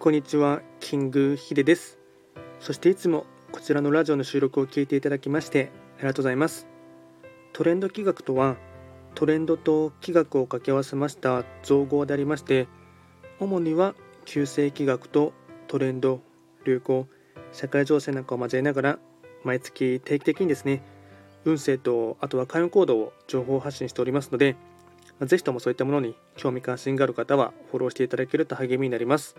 こんにちは、キングヒデです。そしていつもこちらのラジオの収録を聞いていただきましてありがとうございます。トレンド企画とは、トレンドと企画を掛け合わせました造語でありまして、主には旧世企画とトレンド、流行、社会情勢なんかを交えながら、毎月定期的にですね、運勢とあとは開運行動を情報発信しておりますので、ぜひともそういったものに興味関心がある方はフォローしていただけると励みになります。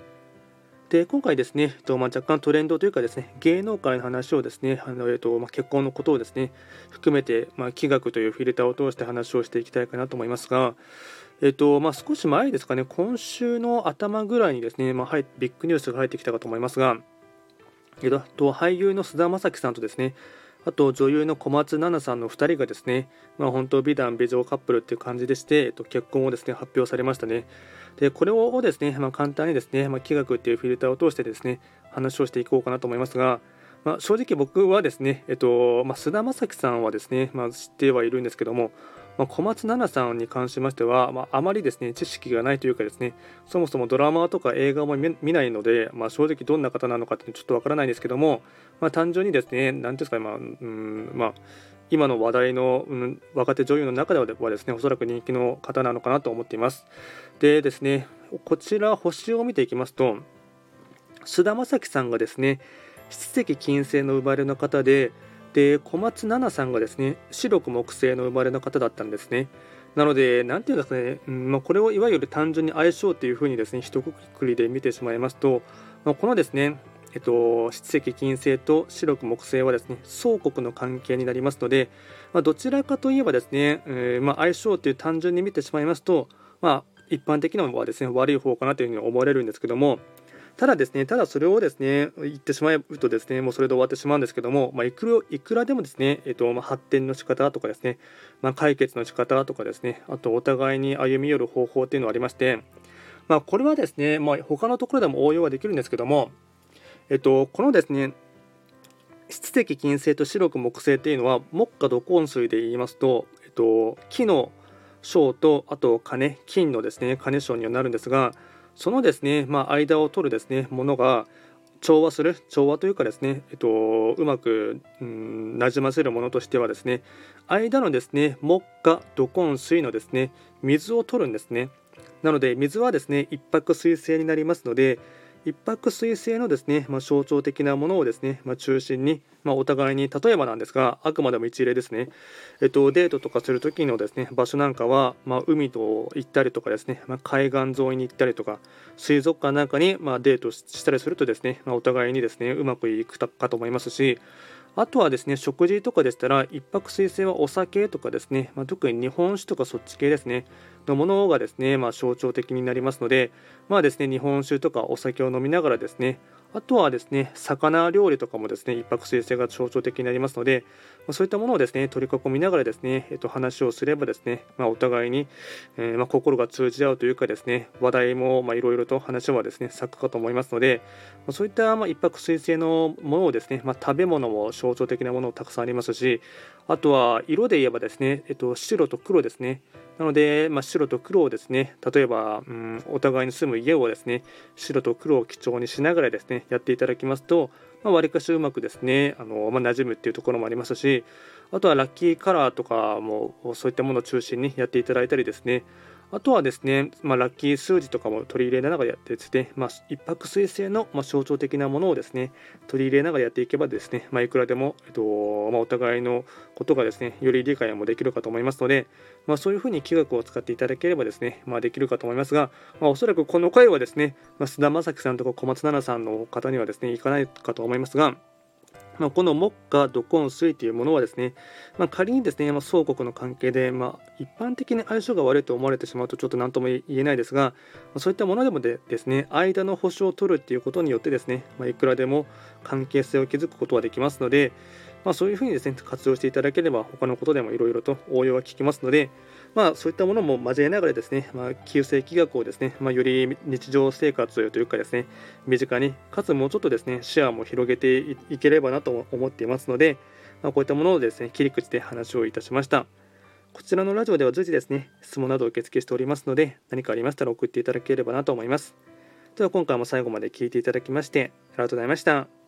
で今回ですね、えっとまあ、若干トレンドというかですね芸能界の話をですねあの、えっとまあ、結婚のことをですね含めて、まあ、気学というフィルターを通して話をしていきたいかなと思いますが、えっとまあ、少し前ですかね今週の頭ぐらいにですね、まあ、ビッグニュースが入ってきたかと思いますが、えっと、俳優の菅田将暉さんとですねあと女優の小松菜奈さんの2人がですね、まあ、本当美男美女カップルっていう感じでして、えっと、結婚をですね発表されましたね。でこれをですね、まあ、簡単にですね、まあ、気学っていうフィルターを通してですね話をしていこうかなと思いますが、まあ、正直僕はですね、えっとまあ、菅田将暉さんはですね、まあ、知ってはいるんですけども、まあ、小松菜奈さんに関しましては、まあ、あまりですね知識がないというかですねそもそもドラマとか映画も見ないので、まあ、正直どんな方なのかってちょっとわからないんですけども、ま、単純にですね何ですか、まあうんま、今の話題の、うん、若手女優の中ではですねおそらく人気の方なのかなと思っています。でですねこちら星を見ていきますと菅田将暉さんがですね七石金星の生まれの方でで小松菜奈さんがですね白く木星の生まれの方だったんですね。なので何て言うんですかね、うんまあ、これをいわゆる単純に相性というふうにですね一括りで見てしまいますと、まあ、このですねえっと、七石金星と白く木星はですね相国の関係になりますので、まあ、どちらかといえばですね、えー、ま、相性という単純に見てしまいますと、まあ、一般的なのはですね悪い方かなというふうに思われるんですけどもただですね、ただそれをですね、言ってしまうとですね、もうそれで終わってしまうんですけども、まあ、いくらいくらでもですね、えっとまあ、発展の仕方とかですね、まあ、解決の仕方とかですね、あとお互いに歩み寄る方法っていうのがありまして、まあ、これはですね、まあ、他のところでも応用はできるんですけども、えっと、このですね、七石金星と白く木星っていうのは、木下土根水で言いますと、えっと、木の章と、あと金、金のですね、金章にはなるんですが、そのですね、まあ、間を取るですねものが調和する調和というかですね、えっと、うまく、うん、なじませるものとしてはですね間のですね木下土根水のですね水を取るんですね。なので水はですね一泊水性になりますので一泊水星のですね、まあ、象徴的なものをですね、まあ、中心に、まあ、お互いに例えばなんですがあくまでも一例ですね、えっと、デートとかする時のですね場所なんかは、まあ、海と行ったりとかですね、ま、海岸沿いに行ったりとか水族館なんかに、ま、デートしたりするとですね、ま、お互いにですねうまくいくかと思いますしあとはですね食事とかでしたら一泊水星はお酒とかですね、まあ、特に日本酒とかそっち系ですねのものがですね、まあ、象徴的になりますので、まあですね、日本酒とかお酒を飲みながらですね、あとはですね、魚料理とかもですね、一泊水星が象徴的になりますので、そういったものをですね、取り囲みながらですね、えっと、話をすればですね、まあ、お互いに、えー、まあ、心が通じ合うというかですね、話題もいろいろと話はですね、咲くかと思いますので、そういったま一泊水星のものをですね、ま食べ物も象徴的なものもたくさんありますし、あとは色で言えばですね、えっと、白と黒ですね、なので、まあ、白と黒をですね、例えば、うん、お互いに住む家をですね、白と黒を基調にしながらですね、やっていただきますと、まあ、割かしうまくですね、あのまあ、馴染むっていうところもありますし、あとはラッキーカラーとかもそういったものを中心にやっていただいたりですね、あとはですね、まあ、ラッキー数字とかも取り入れながらやってですね、まあ、一泊水星の、ま象徴的なものをですね、取り入れながらやっていけばですね、まあ、いくらでも、えっとまお互いのことがですね、より理解もできるかと思いますので、まそういうふうに気学を使っていただければですね、まあできるかと思いますが、まおそらくこの回はですね、ま菅田将暉さんとか小松菜奈さんの方にはですね、いかないかと思いますが、まあ、この木下土根水というものはですね、まあ、仮にですね、まあ、双国の関係で、まあ、一般的に相性が悪いと思われてしまうとちょっと何とも言えないですが、ま、そういったものでもでですね間の保証を取るっていうことによってですね、ま、いくらでも関係性を築くことはできますので、まあ、そういうふうにですね活用していただければ他のことでもいろいろと応用が効きますので、まあ、そういったものも交えながらですね、まあ、旧世紀学をですね、まあ、より日常生活というかですね身近にかつもうちょっとですね視野も広げていければなと思っていますので、まあ、こういったものをですね切り口で話をいたしましたこちらのラジオでは随時ですね質問などを受付しておりますので何かありましたら送っていただければなと思いますでは今回も最後まで聴いていただきましてありがとうございました。